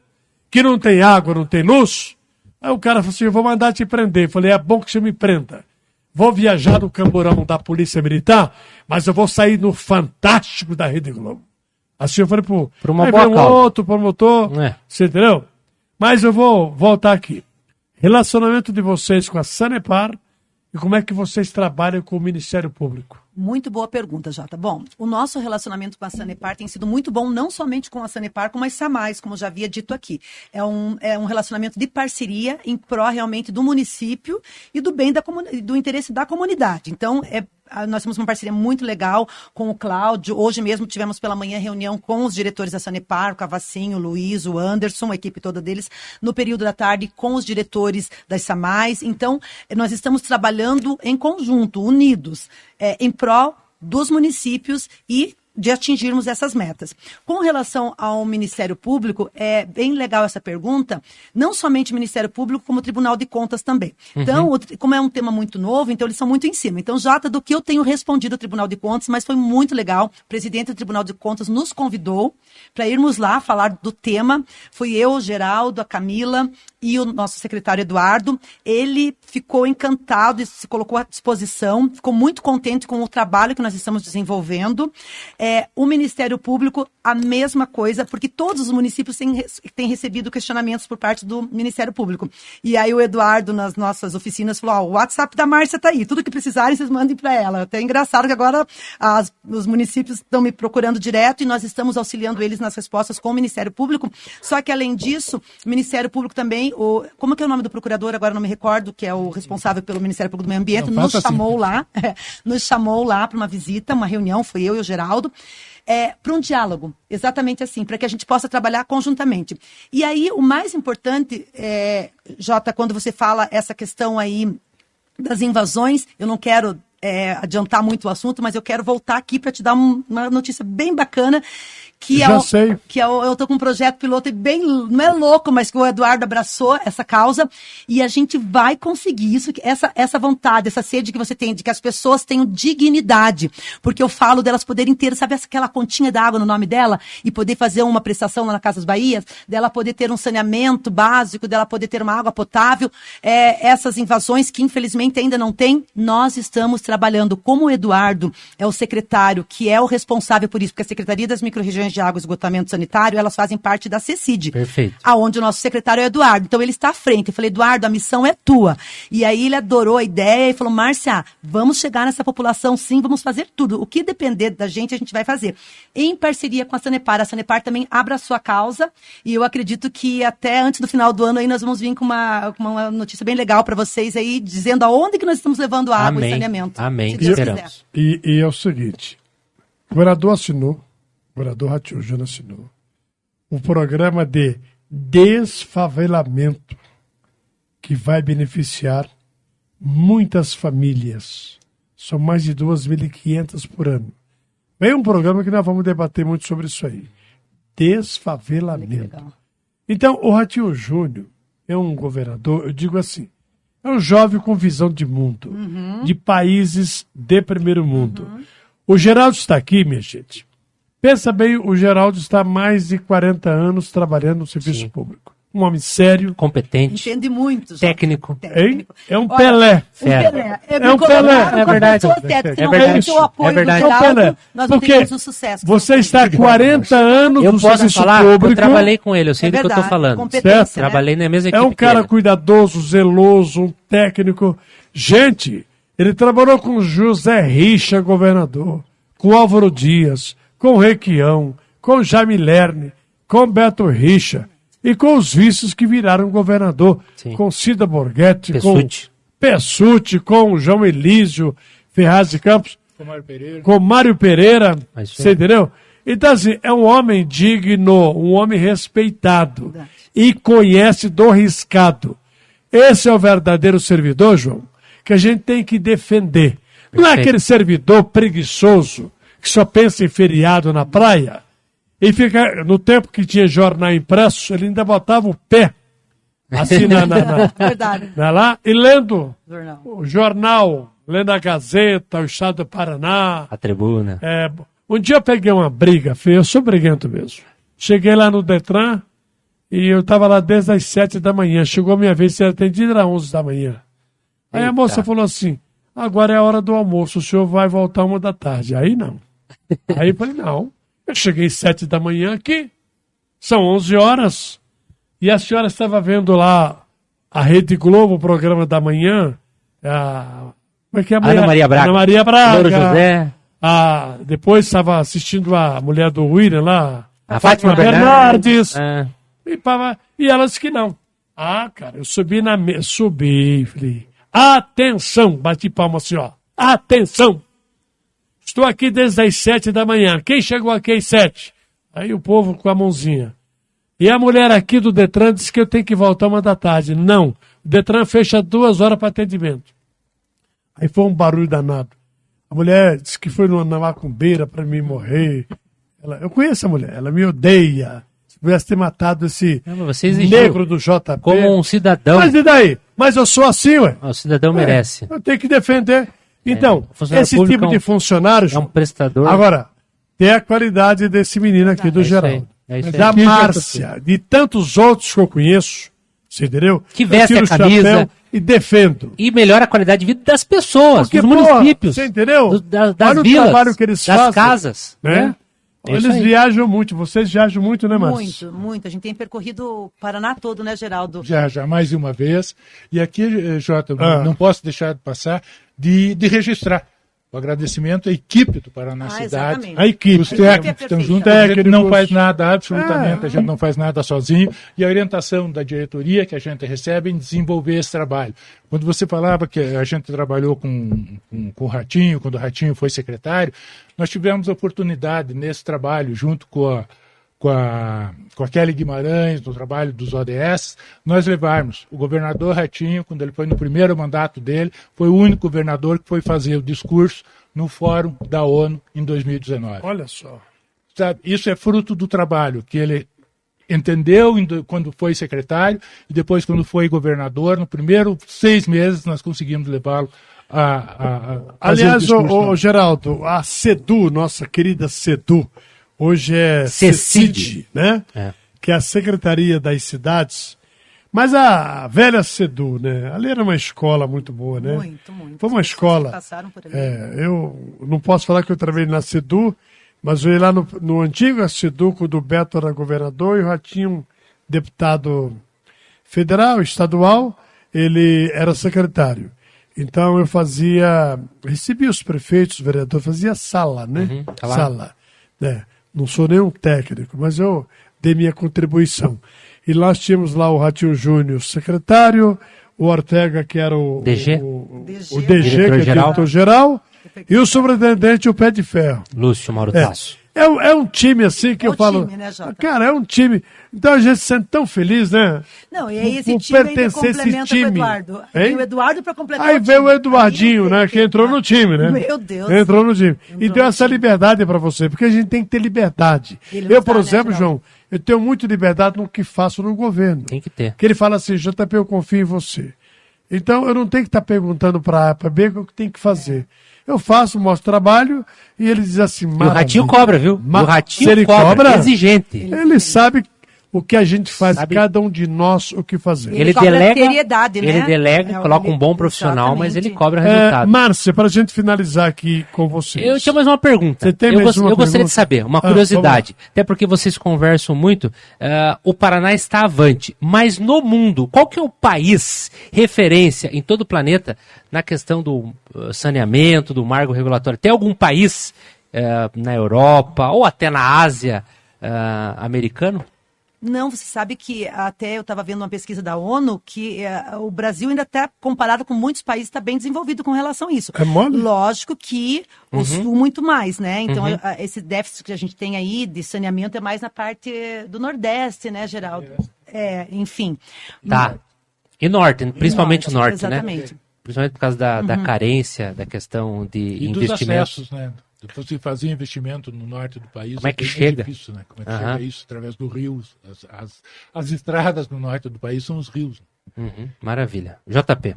que não tem água, não tem luz. Aí o cara falou assim, eu vou mandar te prender. Eu falei, é bom que você me prenda. Vou viajar no camburão da Polícia Militar, mas eu vou sair no Fantástico da Rede Globo. Assim eu falei pro, Por uma aí boa um outro promotor, É. você entendeu? Mas eu vou voltar aqui. Relacionamento de vocês com a Sanepar e como é que vocês trabalham com o Ministério Público? Muito boa pergunta, Jota. Bom, o nosso relacionamento com a Sanepar tem sido muito bom, não somente com a Sanepar, como a SAMAIS, como já havia dito aqui. É um, é um relacionamento de parceria em pró realmente do município e do bem da do interesse da comunidade. Então, é, nós temos uma parceria muito legal com o Cláudio. Hoje mesmo tivemos pela manhã reunião com os diretores da Sanepar, o Cavacinho, o Luiz, o Anderson, a equipe toda deles, no período da tarde com os diretores das SAMAIS. Então, nós estamos trabalhando em conjunto, unidos, eh, em prol dos municípios e de atingirmos essas metas. Com relação ao Ministério Público, é bem legal essa pergunta, não somente o Ministério Público, como o Tribunal de Contas também. Então, o tri- como é um tema muito novo, então eles são muito em cima. Então, Jota, do que eu tenho respondido ao Tribunal de Contas, mas foi muito legal. O presidente do Tribunal de Contas nos convidou para irmos lá falar do tema. Fui eu, o Geraldo, a Camila e o nosso secretário Eduardo. Ele ficou encantado e se colocou à disposição, ficou muito contente com o trabalho que nós estamos desenvolvendo. É, o Ministério Público, a mesma coisa, porque todos os municípios têm, têm recebido questionamentos por parte do Ministério Público. E aí o Eduardo, nas nossas oficinas, falou: ó, o WhatsApp da Márcia tá aí, tudo que precisarem, vocês mandem para ela. Até é engraçado que agora as- os municípios estão me procurando direto e nós estamos auxiliando eles nas respostas com o Ministério Público. Só que, além disso, o Ministério Público também, o, como que é o nome do procurador, agora não me recordo, que é o responsável pelo Ministério Público do Meio Ambiente, Não, nos faça assim. chamou lá, nos chamou lá para uma visita, uma reunião, foi eu e o Geraldo, é, para um diálogo, exatamente assim, para que a gente possa trabalhar conjuntamente. E aí, o mais importante, é, Jota, quando você fala essa questão aí das invasões, eu não quero é, adiantar muito o assunto, mas eu quero voltar aqui para te dar um- uma notícia bem bacana. Que Já é o- sei. que é o- eu tô com um projeto piloto bem, não é louco, mas que o Eduardo abraçou essa causa. E a gente vai conseguir isso, essa, essa vontade, essa sede que você tem de que as pessoas tenham dignidade, porque eu falo delas poderem ter, sabe aquela continha d'água no nome dela? E poder fazer uma prestação lá na Casa das Bahias, dela poder ter um saneamento básico, dela poder ter uma água potável, é, essas invasões que infelizmente ainda não tem, nós estamos trabalhando. Como o Eduardo é o secretário que é o responsável por isso, porque a Secretaria das Microrregiões questões de água e esgotamento sanitário, elas fazem parte da CECID. Perfeito. Aonde o nosso secretário é o Eduardo. Então ele está à frente. Eu falei, Eduardo, a missão é tua. E aí ele adorou a ideia e falou, Márcia, vamos chegar nessa população sim, vamos fazer tudo. O que depender da gente, a gente vai fazer. Em parceria com a Sanepar. A Sanepar também abre a sua causa e eu acredito que até antes do final do ano aí nós vamos vir com uma, com uma notícia bem legal para vocês aí, dizendo aonde que nós estamos levando água Amém. e saneamento. Amém. se Deus Esperamos. quiser. E, e é o seguinte: o vereador assinou, o vereador Ratinho Júnior assinou, o programa de desfavelamento que vai beneficiar muitas famílias. São mais de 2.500 por ano. Vem um programa que nós vamos debater muito sobre isso aí. Desfavelamento. Então, o Ratinho Júnior é um governador, eu digo assim, é um jovem com visão de mundo, de países de primeiro mundo. O Geraldo está aqui, minha gente. Pensa bem, o Geraldo está há mais de 40 anos trabalhando no serviço público. Um homem sério, competente, Entende muito. Técnico. hein? É um Olha, Pelé. Um Pelé. É me um Pelé. É verdade. É verdade. É verdade. do Geraldo, Pelé. nós não Porque Você está há 40 anos Eu no posso serviço falar, público. eu trabalhei com ele, eu sei É do que eu verdade, falando. Certo? né? Trabalhei na mesma É equipe um cara cuidadoso, zeloso, um técnico. Gente, ele trabalhou com José Richa, governador, com Álvaro Dias, com Requião, com Jaime Lerner, com Beto Richa e com os vices que viraram governador, Sim. com Cida Borghetti, Pessutti. com Pessutti, com João Elísio Ferraz de Campos, Com Mário Pereira. com Mário Pereira, É você entendeu? Então, assim, é um homem digno, um homem respeitado e conhece do riscado. Esse é o verdadeiro servidor, João, que a gente tem que defender. Não é Perfeito. aquele servidor preguiçoso que só pensa em feriado na praia e fica, no tempo que tinha jornal impresso, ele ainda botava o pé assim na, na, na- Verdade. na lá e lendo Jornal. o jornal, lendo a Gazeta, o Estado do Paraná, A tribuna. é, um dia eu peguei uma briga feia, eu sou briguento mesmo. Cheguei lá no Detran e eu estava lá desde as sete da manhã. Chegou a minha vez de ser atendido às onze da manhã. Aí a Eita. moça falou assim: agora é a hora do almoço, o senhor vai voltar uma da tarde. Aí não. Aí eu falei: não. Eu cheguei às sete da manhã aqui, são onze horas, e a senhora estava vendo lá a Rede Globo, o programa da manhã. A, como é que é a Ana Maria Braga. Ana Maria Braga. Louro José. A, depois estava assistindo a mulher do William lá, A Fátima Fátima Bernardes. Ah, E, pava- e elas que não. Ah, cara, eu subi na mesa, subi, falei, atenção, bati palma assim, ó, atenção. Estou aqui desde as sete da manhã. Quem chegou aqui às sete? Aí o povo com a mãozinha. E a mulher aqui do Detran disse que eu tenho que voltar uma da tarde. Não, o Detran fecha duas horas para atendimento. Aí foi um barulho danado. A mulher disse que foi numa macumbeira para mim morrer. Ela- eu conheço a mulher, ela me odeia. Se pudesse ter matado esse negro do JP. como um cidadão. Mas e daí? Mas eu sou assim, ué. O cidadão É, merece. eu tenho que defender. Então, o funcionário esse tipo é um- de funcionário. É um prestador. Agora, tem a qualidade desse menino aqui do É isso aí, Geraldo. é isso aí. Da Márcia, de tantos outros que eu conheço, você entendeu? Que Eu veste tiro a o chapéu camisa. E defendo. E melhora a qualidade de vida das pessoas, Porque, dos pô, municípios. você entendeu? do- da- das Olha o vilas, trabalho que eles das fazem, casas. né? né? É Eles aí. viajam muito, vocês viajam muito, né, Márcio? Muito, muito. A gente tem percorrido o Paraná todo, né, Geraldo? Já, já, mais uma vez. E aqui, eh, Jota, Ah. não posso deixar de passar de, de registrar o agradecimento à equipe do Paraná Ah, Cidade. exatamente. A equipe. Os técnicos que estão juntos, a gente não faz nada, absolutamente, É. a gente não faz nada sozinho. E a orientação da diretoria que a gente recebe em desenvolver esse trabalho. Quando você falava que a gente trabalhou com, com, com o Ratinho, quando o Ratinho foi secretário, nós tivemos a oportunidade nesse trabalho, junto com a, com a, com a Kelly Guimarães, no trabalho dos ODS, nós levarmos o governador Ratinho, quando ele foi no primeiro mandato dele, foi o único governador que foi fazer o discurso no Fórum da ONU em 2019. Olha só. Isso é fruto do trabalho que ele entendeu quando foi secretário e depois quando foi governador. No primeiro seis meses nós conseguimos levá-lo a, a, a o Aliás, na- ô, Geraldo, a CEDU, nossa querida CEDU, hoje é CECID. CECID, né? É. Que é a Secretaria das Cidades. Mas a velha CEDU, né? Ali era uma escola muito boa, né? Muito, muito. Foi uma escola. Passaram por ali. É, eu não posso falar que eu trabalhei na CEDU, Mas eu ia lá no, no antigo Arciduco do Beto era governador e o Ratinho, deputado federal, estadual, ele era secretário. Então eu fazia, recebia os prefeitos, os vereadores, fazia sala, né? Uhum, tá sala. né? Não sou nenhum técnico, mas eu dei minha contribuição. E nós tínhamos lá o Ratinho Júnior, secretário, o Ortega, que era o DG. o, o, o DG, que é Diretor-geral. diretor-geral, e o superintendente, o Pé de Ferro. Lúcio Mauro É. Tasso. É, um- é um time assim que eu falo. time, né, Jota? cara, é um time. Então a gente se sente tão feliz, né? Não, e aí esse Por time ainda pertencer a esse complementa com o time. Eduardo. Hein? Tem o Eduardo para completar Aí o veio o Eduardinho, né? Que entrou no time, né? Meu Deus. Entrou no time. E deu essa liberdade pra você, porque a gente tem que ter liberdade. Eu, por tá, né, exemplo? João, eu tenho muito liberdade no que faço no governo. Tem que ter. Que ele fala assim, JP, eu confio em você. Então eu não tenho que estar perguntando para A, para B o que tem que fazer. Eu faço, mostro trabalho e ele diz assim, E o Ratinho cobra, viu? O Ratinho cobra, cobra, exigente. Ele sabe o que a gente faz, Sabe- cada um de nós o que fazer. Ele, cobra delega, seriedade, né? ele delega, É, coloca ele- um bom profissional, mas ele exatamente. cobra É, resultado. Márcia, para a gente finalizar aqui com vocês. Eu tinha mais uma pergunta. Você tem eu mais gos- uma eu gostaria pergunta? de saber, uma Ah, curiosidade. até porque vocês conversam muito. ah, o Paraná está avante. Mas no mundo, qual que é o país referência em todo o planeta na questão do ah, saneamento, do marco regulatório? Tem algum país ah, na Europa ou até na Ásia ah, americano? Não, você sabe que até eu estava vendo uma pesquisa da ONU que eh, o Brasil ainda está, comparado com muitos países, está bem desenvolvido com relação a isso. É mole? Lógico que o Uhum. Sul muito mais, né? Então, Uhum. a- esse déficit que a gente tem aí de saneamento é mais na parte do Nordeste, né, Geraldo? É, enfim. Tá. E norte, principalmente o norte, norte, né? exatamente. Principalmente por causa da, da Uhum. carência, da questão de E dos investimento. acessos, né? De Você fazer investimento no norte do país. Como é que bem chega? difícil, né? Como é que Aham. chega isso? Através do rio. As, as, as estradas no norte do país são os rios. Uhum, Maravilha. JP.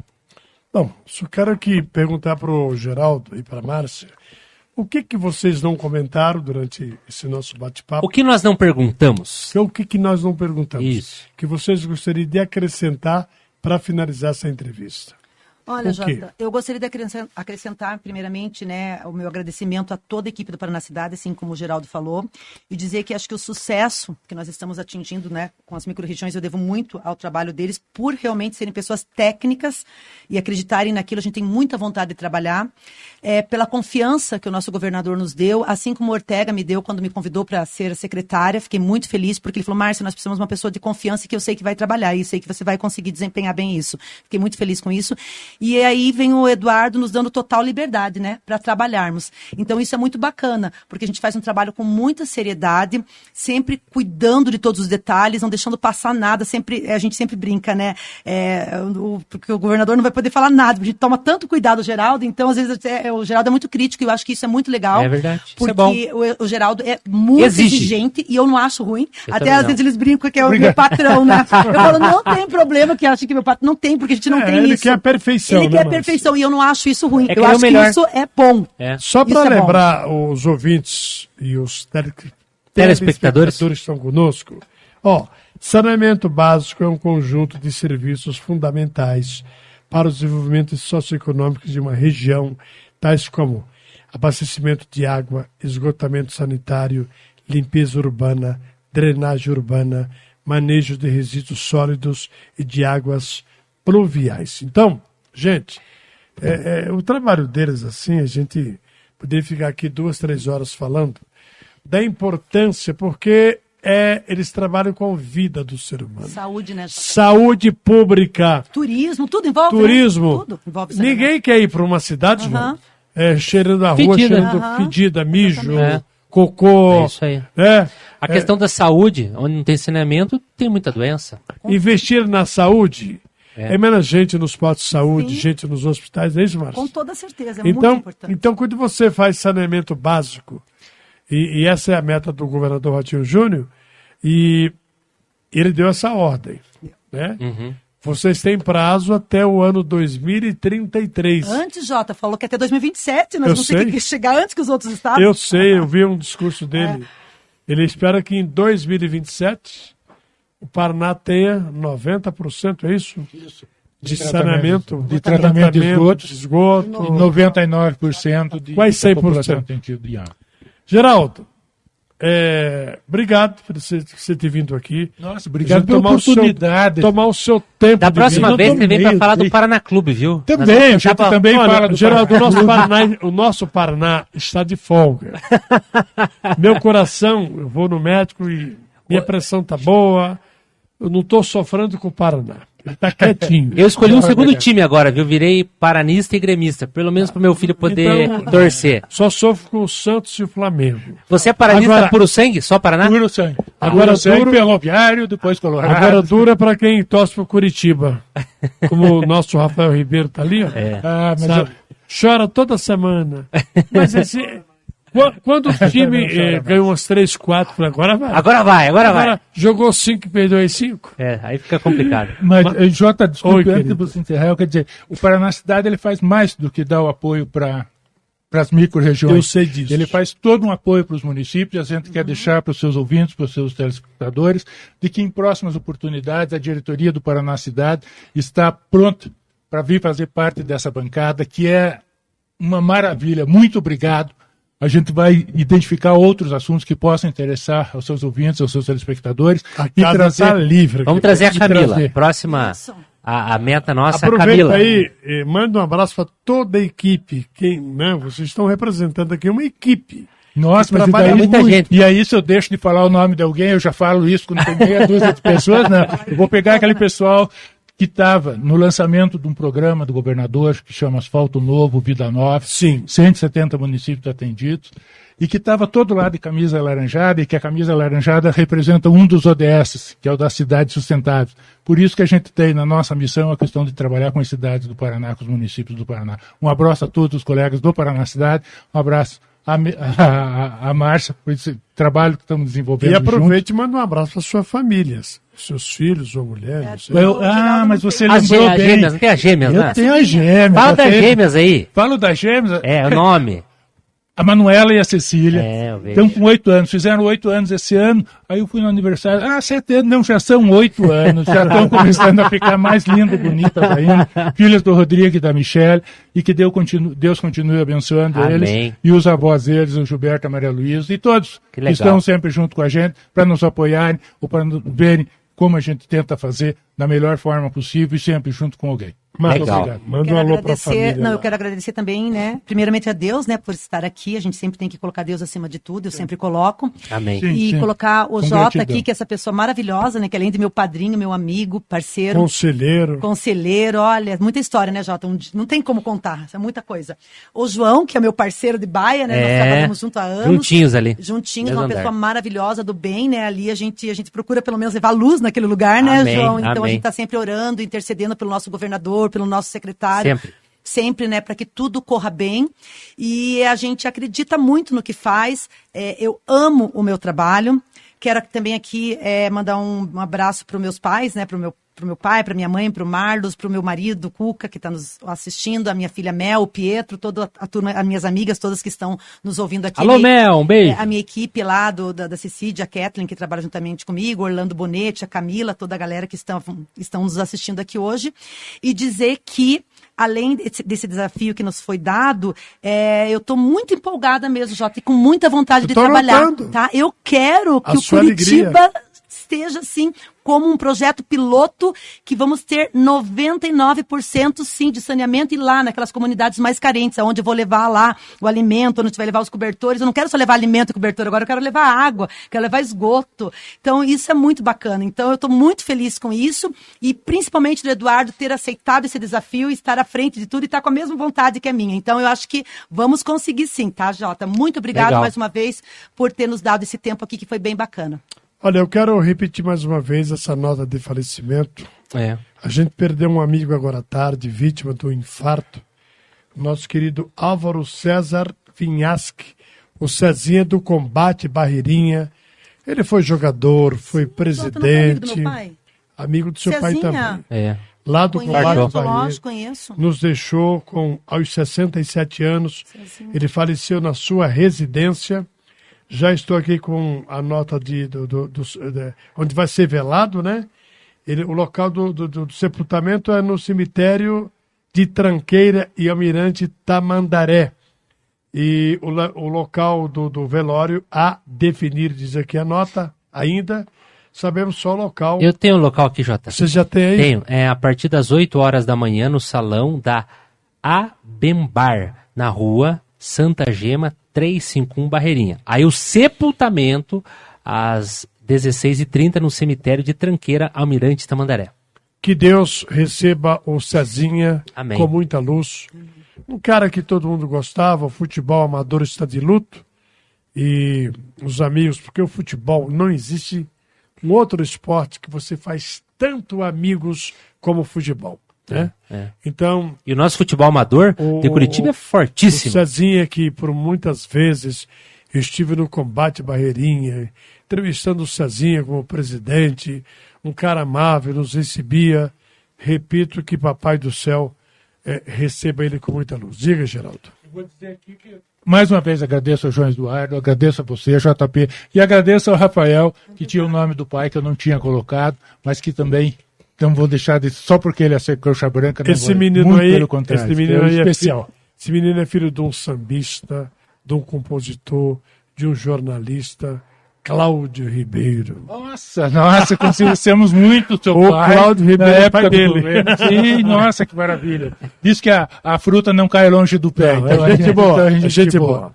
Bom, só quero aqui perguntar para o Geraldo e para a Márcia, o que que vocês não comentaram durante esse nosso bate-papo? O que nós não perguntamos? O que que nós não perguntamos? Isso. Que vocês gostariam de acrescentar para finalizar essa entrevista. Olha? Jota, eu gostaria de acrescen- acrescentar, primeiramente, né, o meu agradecimento a toda a equipe do Paraná Cidade, assim como o Geraldo falou, e dizer que acho que o sucesso que nós estamos atingindo né, com as microrregiões, eu devo muito ao trabalho deles, por realmente serem pessoas técnicas e acreditarem naquilo. A gente tem muita vontade de trabalhar, é, pela confiança que o nosso governador nos deu, assim como o Ortega me deu quando me convidou para ser secretária. Fiquei muito feliz, porque ele falou: Márcia, nós precisamos de uma pessoa de confiança que eu sei que vai trabalhar e sei que você vai conseguir desempenhar bem isso. Fiquei muito feliz com isso. E aí vem o Eduardo nos dando total liberdade, né, para trabalharmos. Então isso é muito bacana, porque a gente faz um trabalho com muita seriedade, sempre cuidando de todos os detalhes, não deixando passar nada. Sempre a gente sempre brinca, né, é, o, porque o governador não vai poder falar nada. A gente toma tanto cuidado, Geraldo. Então às vezes até, o Geraldo é muito crítico e eu acho que isso é muito legal. É verdade, isso Porque é bom. O, o Geraldo é muito Exige. exigente e eu não acho ruim. Eu até às não. vezes eles brincam que é o Obrigado. meu patrão, né? Eu falo, não tem problema que acha que meu patrão. Não tem, porque a gente não É, tem ele isso. quer a perfeição, Ele né, quer perfeição e eu não acho isso ruim. É eu o acho que melhor. isso é bom. É. Só para é bom. lembrar os ouvintes e os tele- Telespectadores. telespectadores que estão conosco, ó, saneamento básico é um conjunto de serviços fundamentais para o desenvolvimento socioeconômico de uma região, tais como abastecimento de água, esgotamento sanitário, limpeza urbana, drenagem urbana, manejo de resíduos sólidos e de águas pluviais. Então, gente, é, é, o trabalho deles, assim, a gente poderia ficar aqui duas, três horas falando da importância, porque é, eles trabalham com a vida do ser humano. Saúde, né? Saúde pública, Turismo, tudo envolve. né? turismo. Tudo envolve saneamento. Ninguém quer ir para uma cidade, João, Aham. é, cheirando a rua, Fedida. cheirando Aham. fedida, mijo, É. cocô. É isso aí. É, A questão da saúde, onde não tem saneamento, tem muita doença. investir na saúde. É. É. menos gente nos postos de saúde, Sim. gente nos hospitais, é isso, Márcio? Com toda certeza, é muito Então, importante. então, quando você faz saneamento básico, e, e essa é a meta do governador Ratinho Júnior, e ele deu essa ordem, né? Uhum. Vocês têm prazo até o ano 2033. Antes, Jota, falou que até 2027 nós Eu vamos ter sei. que chegar antes que os outros estados. Eu sei, eu vi um discurso dele. Ele espera que em 2027 o Paraná tenha 90%, é isso? De, saneamento, de tratamento de esgotos, de esgoto. E 99% de Quase da 100%. população tem tido de água. Geraldo, é, obrigado por você, você ter vindo aqui. Nossa, obrigado pela tomar o seu- oportunidade. tomar o seu tempo. Da de próxima vez você vem meio, falar do. Paraná Clube, viu? Também, Nós a gente pra- também Olha, fala do Geraldo, o nosso, Paraná. Paraná, o nosso Paraná está de folga. Meu coração, eu vou no médico e minha pressão tá boa. Eu não estou sofrendo com o Paraná. Ele tá quietinho. Eu escolhi um segundo time agora, viu? Virei paranista e gremista. Pelo menos pro meu filho poder Então, torcer. Só sofro com o Santos e o Flamengo. Você é paranista Agora- puro sangue? Só Paraná? Puro sangue. Agora Puro sangue, duro- ferroviário, depois colorado. Agora dura para quem torce pro Curitiba. Como o nosso Rafael Ribeiro tá ali, ó. É. Ah, mas Sabe? Chora toda semana. Mas esse. Qu- Quando o time eh, ganhou umas 3, 4, agora vai. Agora vai, agora vai. jogou 5 e perdeu aí 5. É, aí fica complicado. Mas, eh, Jota, desculpe, Oi, antes de você encerrar, eu quero dizer, o Paraná Cidade ele faz mais do que dar o apoio para as micro-regiões. Eu sei disso. Ele faz todo um apoio para os municípios, a gente quer deixar para os seus ouvintes, para os seus telespectadores, de que em próximas oportunidades a diretoria do Paraná Cidade está pronta para vir fazer parte dessa bancada, que é uma maravilha. Muito obrigado. A gente vai identificar outros assuntos que possam interessar aos seus ouvintes, aos seus telespectadores. A casa tá livre. Vamos trazer a E Camila. trazer. Próxima, a, a meta nossa é a Aproveita Camila. aí, eh, manda um abraço para toda a equipe. Quem, né, vocês estão representando aqui uma equipe. Nossa, que mas e trabalha daí, muita gente. E aí, se eu deixo de falar o nome de alguém, eu já falo isso quando tem meia dúzia de pessoas, não. Eu vou pegar aquele pessoal que estava no lançamento de um programa do governador que chama Asfalto Novo, Vida Nova. Sim. 170 municípios atendidos. E que estava todo lado de camisa alaranjada, e que a camisa alaranjada representa um dos ODS, que é o das cidades sustentáveis. Por isso que a gente tem na nossa missão a questão de trabalhar com as cidades do Paraná, com os municípios do Paraná. Um abraço a todos os colegas do Paraná Cidade, um abraço a, a, a, a Márcia por esse trabalho que estamos desenvolvendo. E aproveite e manda um abraço para suas famílias. Seus filhos ou mulheres. Eu- ah, mas você As lembrou gê- bem. gêmeas, não tem as gêmeas, Eu né? tenho as gêmeas. Fala das tenho- gêmeas aí. Falo das gêmeas. É, o nome. A Manuela e a Cecília. É. Estão com oito anos. Fizeram oito anos esse ano. Aí eu fui no aniversário. Ah, sete anos. Não, já são oito anos. Já estão começando a ficar mais lindas, bonitas ainda. Filhas do Rodrigo e da Michelle. E que Deus continue, Deus continue abençoando Amém. eles. E os avós deles, o Gilberto a Maria Luísa. E todos Que legal. estão sempre junto com a gente para nos apoiarem ou para nos verem como a gente tenta fazer da melhor forma possível e sempre junto com alguém. Muito Legal. obrigado. Manda um alô para a agradecer, família. não, eu lá. quero agradecer também, né? Primeiramente a Deus, né, por estar aqui. A gente sempre tem que colocar Deus acima de tudo, eu sempre coloco. Amém. Sim, e sim. colocar o Com Jota gratidão. aqui, que é essa pessoa maravilhosa, né? Que além de meu padrinho, meu amigo, parceiro, Conselheiro. conselheiro, olha, muita história, né, Jota? Um não tem como contar, isso é muita coisa. O João, que é meu parceiro de baia, né? É, Nós trabalhamos junto há anos. juntinhos ali. Juntinhos, Mesmo uma andar. pessoa maravilhosa do bem, né? Ali a gente, a gente procura pelo menos levar luz naquele lugar, né, Amém, João? Então a amém. gente está sempre orando, intercedendo pelo nosso governador, pelo nosso secretário. Sempre. Sempre, né, para que tudo corra bem. E a gente acredita muito no que faz. É, eu amo o meu trabalho. Quero também aqui é, mandar um, um abraço para os meus pais, né, para o meu pro meu pai, para minha mãe, para o Marlos, para o meu marido, Cuca, que está nos assistindo, a minha filha Mel, o Pietro, toda a turma, as minhas amigas todas que estão nos ouvindo aqui. Alô, Mel, um beijo. é, a minha equipe lá do, da, da Cecília, a Kathleen, que trabalha juntamente comigo, Orlando Bonetti, a Camila, toda a galera que estão, estão nos assistindo aqui hoje. E dizer que, além desse, desafio que nos foi dado, é, eu estou muito empolgada mesmo, Jota, e com muita vontade de trabalhar. anotando. Tá? Eu quero A que o sua Curitiba alegria. Esteja assim como um projeto piloto que vamos ter 99% sim de saneamento e lá naquelas comunidades mais carentes, onde eu vou levar lá o alimento, onde vai levar os cobertores. Eu não quero só levar alimento e cobertor, agora eu quero levar água, quero levar esgoto. Então isso é muito bacana. Então eu estou muito feliz com isso e principalmente do Eduardo ter aceitado esse desafio e estar à frente de tudo e estar com a mesma vontade que a minha. Então eu acho que vamos conseguir sim, tá, Jota? Muito obrigado Legal. mais uma vez por ter nos dado esse tempo aqui que foi bem bacana. Olha, eu quero repetir mais uma vez essa nota de falecimento. É. A gente perdeu um amigo agora à tarde, vítima do infarto. Nosso querido Álvaro César Vinhasque, o Cezinha do Combate Barreirinha. Ele foi jogador, foi foi amigo do presidente, meu pai? amigo do seu pai Cezinha. também. É. Lá do Combate Conheço, Barreirinha. lógico, conheço. Nos deixou com aos 67 anos. Cezinha. Ele faleceu na sua residência. Já estou aqui com a nota de, do, do- do- de- onde vai ser velado, né? Ele, o local do, do- do sepultamento é no cemitério de Tranqueira e Almirante Tamandaré. E o, o local do, do velório a definir, diz aqui a nota, ainda. Sabemos só o local. Eu tenho um local aqui, Jota. Você já tem aí? Tenho. É a partir das 8 horas da manhã no salão da Abembar, na rua Santa Gema 351 Barreirinha. Aí o sepultamento às 16h30 no cemitério de Tranqueira, Almirante Tamandaré. Que Deus receba o Cezinha Amém. com muita luz. Um cara que todo mundo gostava, o futebol amador está de luto. E os amigos, porque o futebol não existe um outro esporte que você faz tanto amigos como o futebol. Né? É. Então, E o nosso futebol amador de Curitiba é o fortíssimo. Cezinha, que por muitas vezes eu estive no combate Barreirinha, entrevistando o Cezinha como presidente, um cara amável, nos recebia. Repito que Papai do Céu eh, receba ele com muita luz. Diga, Geraldo. Mais uma vez agradeço ao João Eduardo, agradeço a você, JP, e agradeço ao Rafael, que tinha o nome do pai que eu não tinha colocado, mas que também não vou deixar de, só porque ele é coxa branca, Esse vou, menino muito aí, pelo contrário, esse menino é aí é especial. filho, esse menino é filho de um sambista, de um compositor, de um jornalista, Cláudio Ribeiro. Nossa, nossa, conhecemos muito o seu O pai. Cláudio Ribeiro na é época dele. Sim, nossa, que maravilha. Diz que a, a fruta não cai longe do pé. Não, então é gente boa, então é gente boa.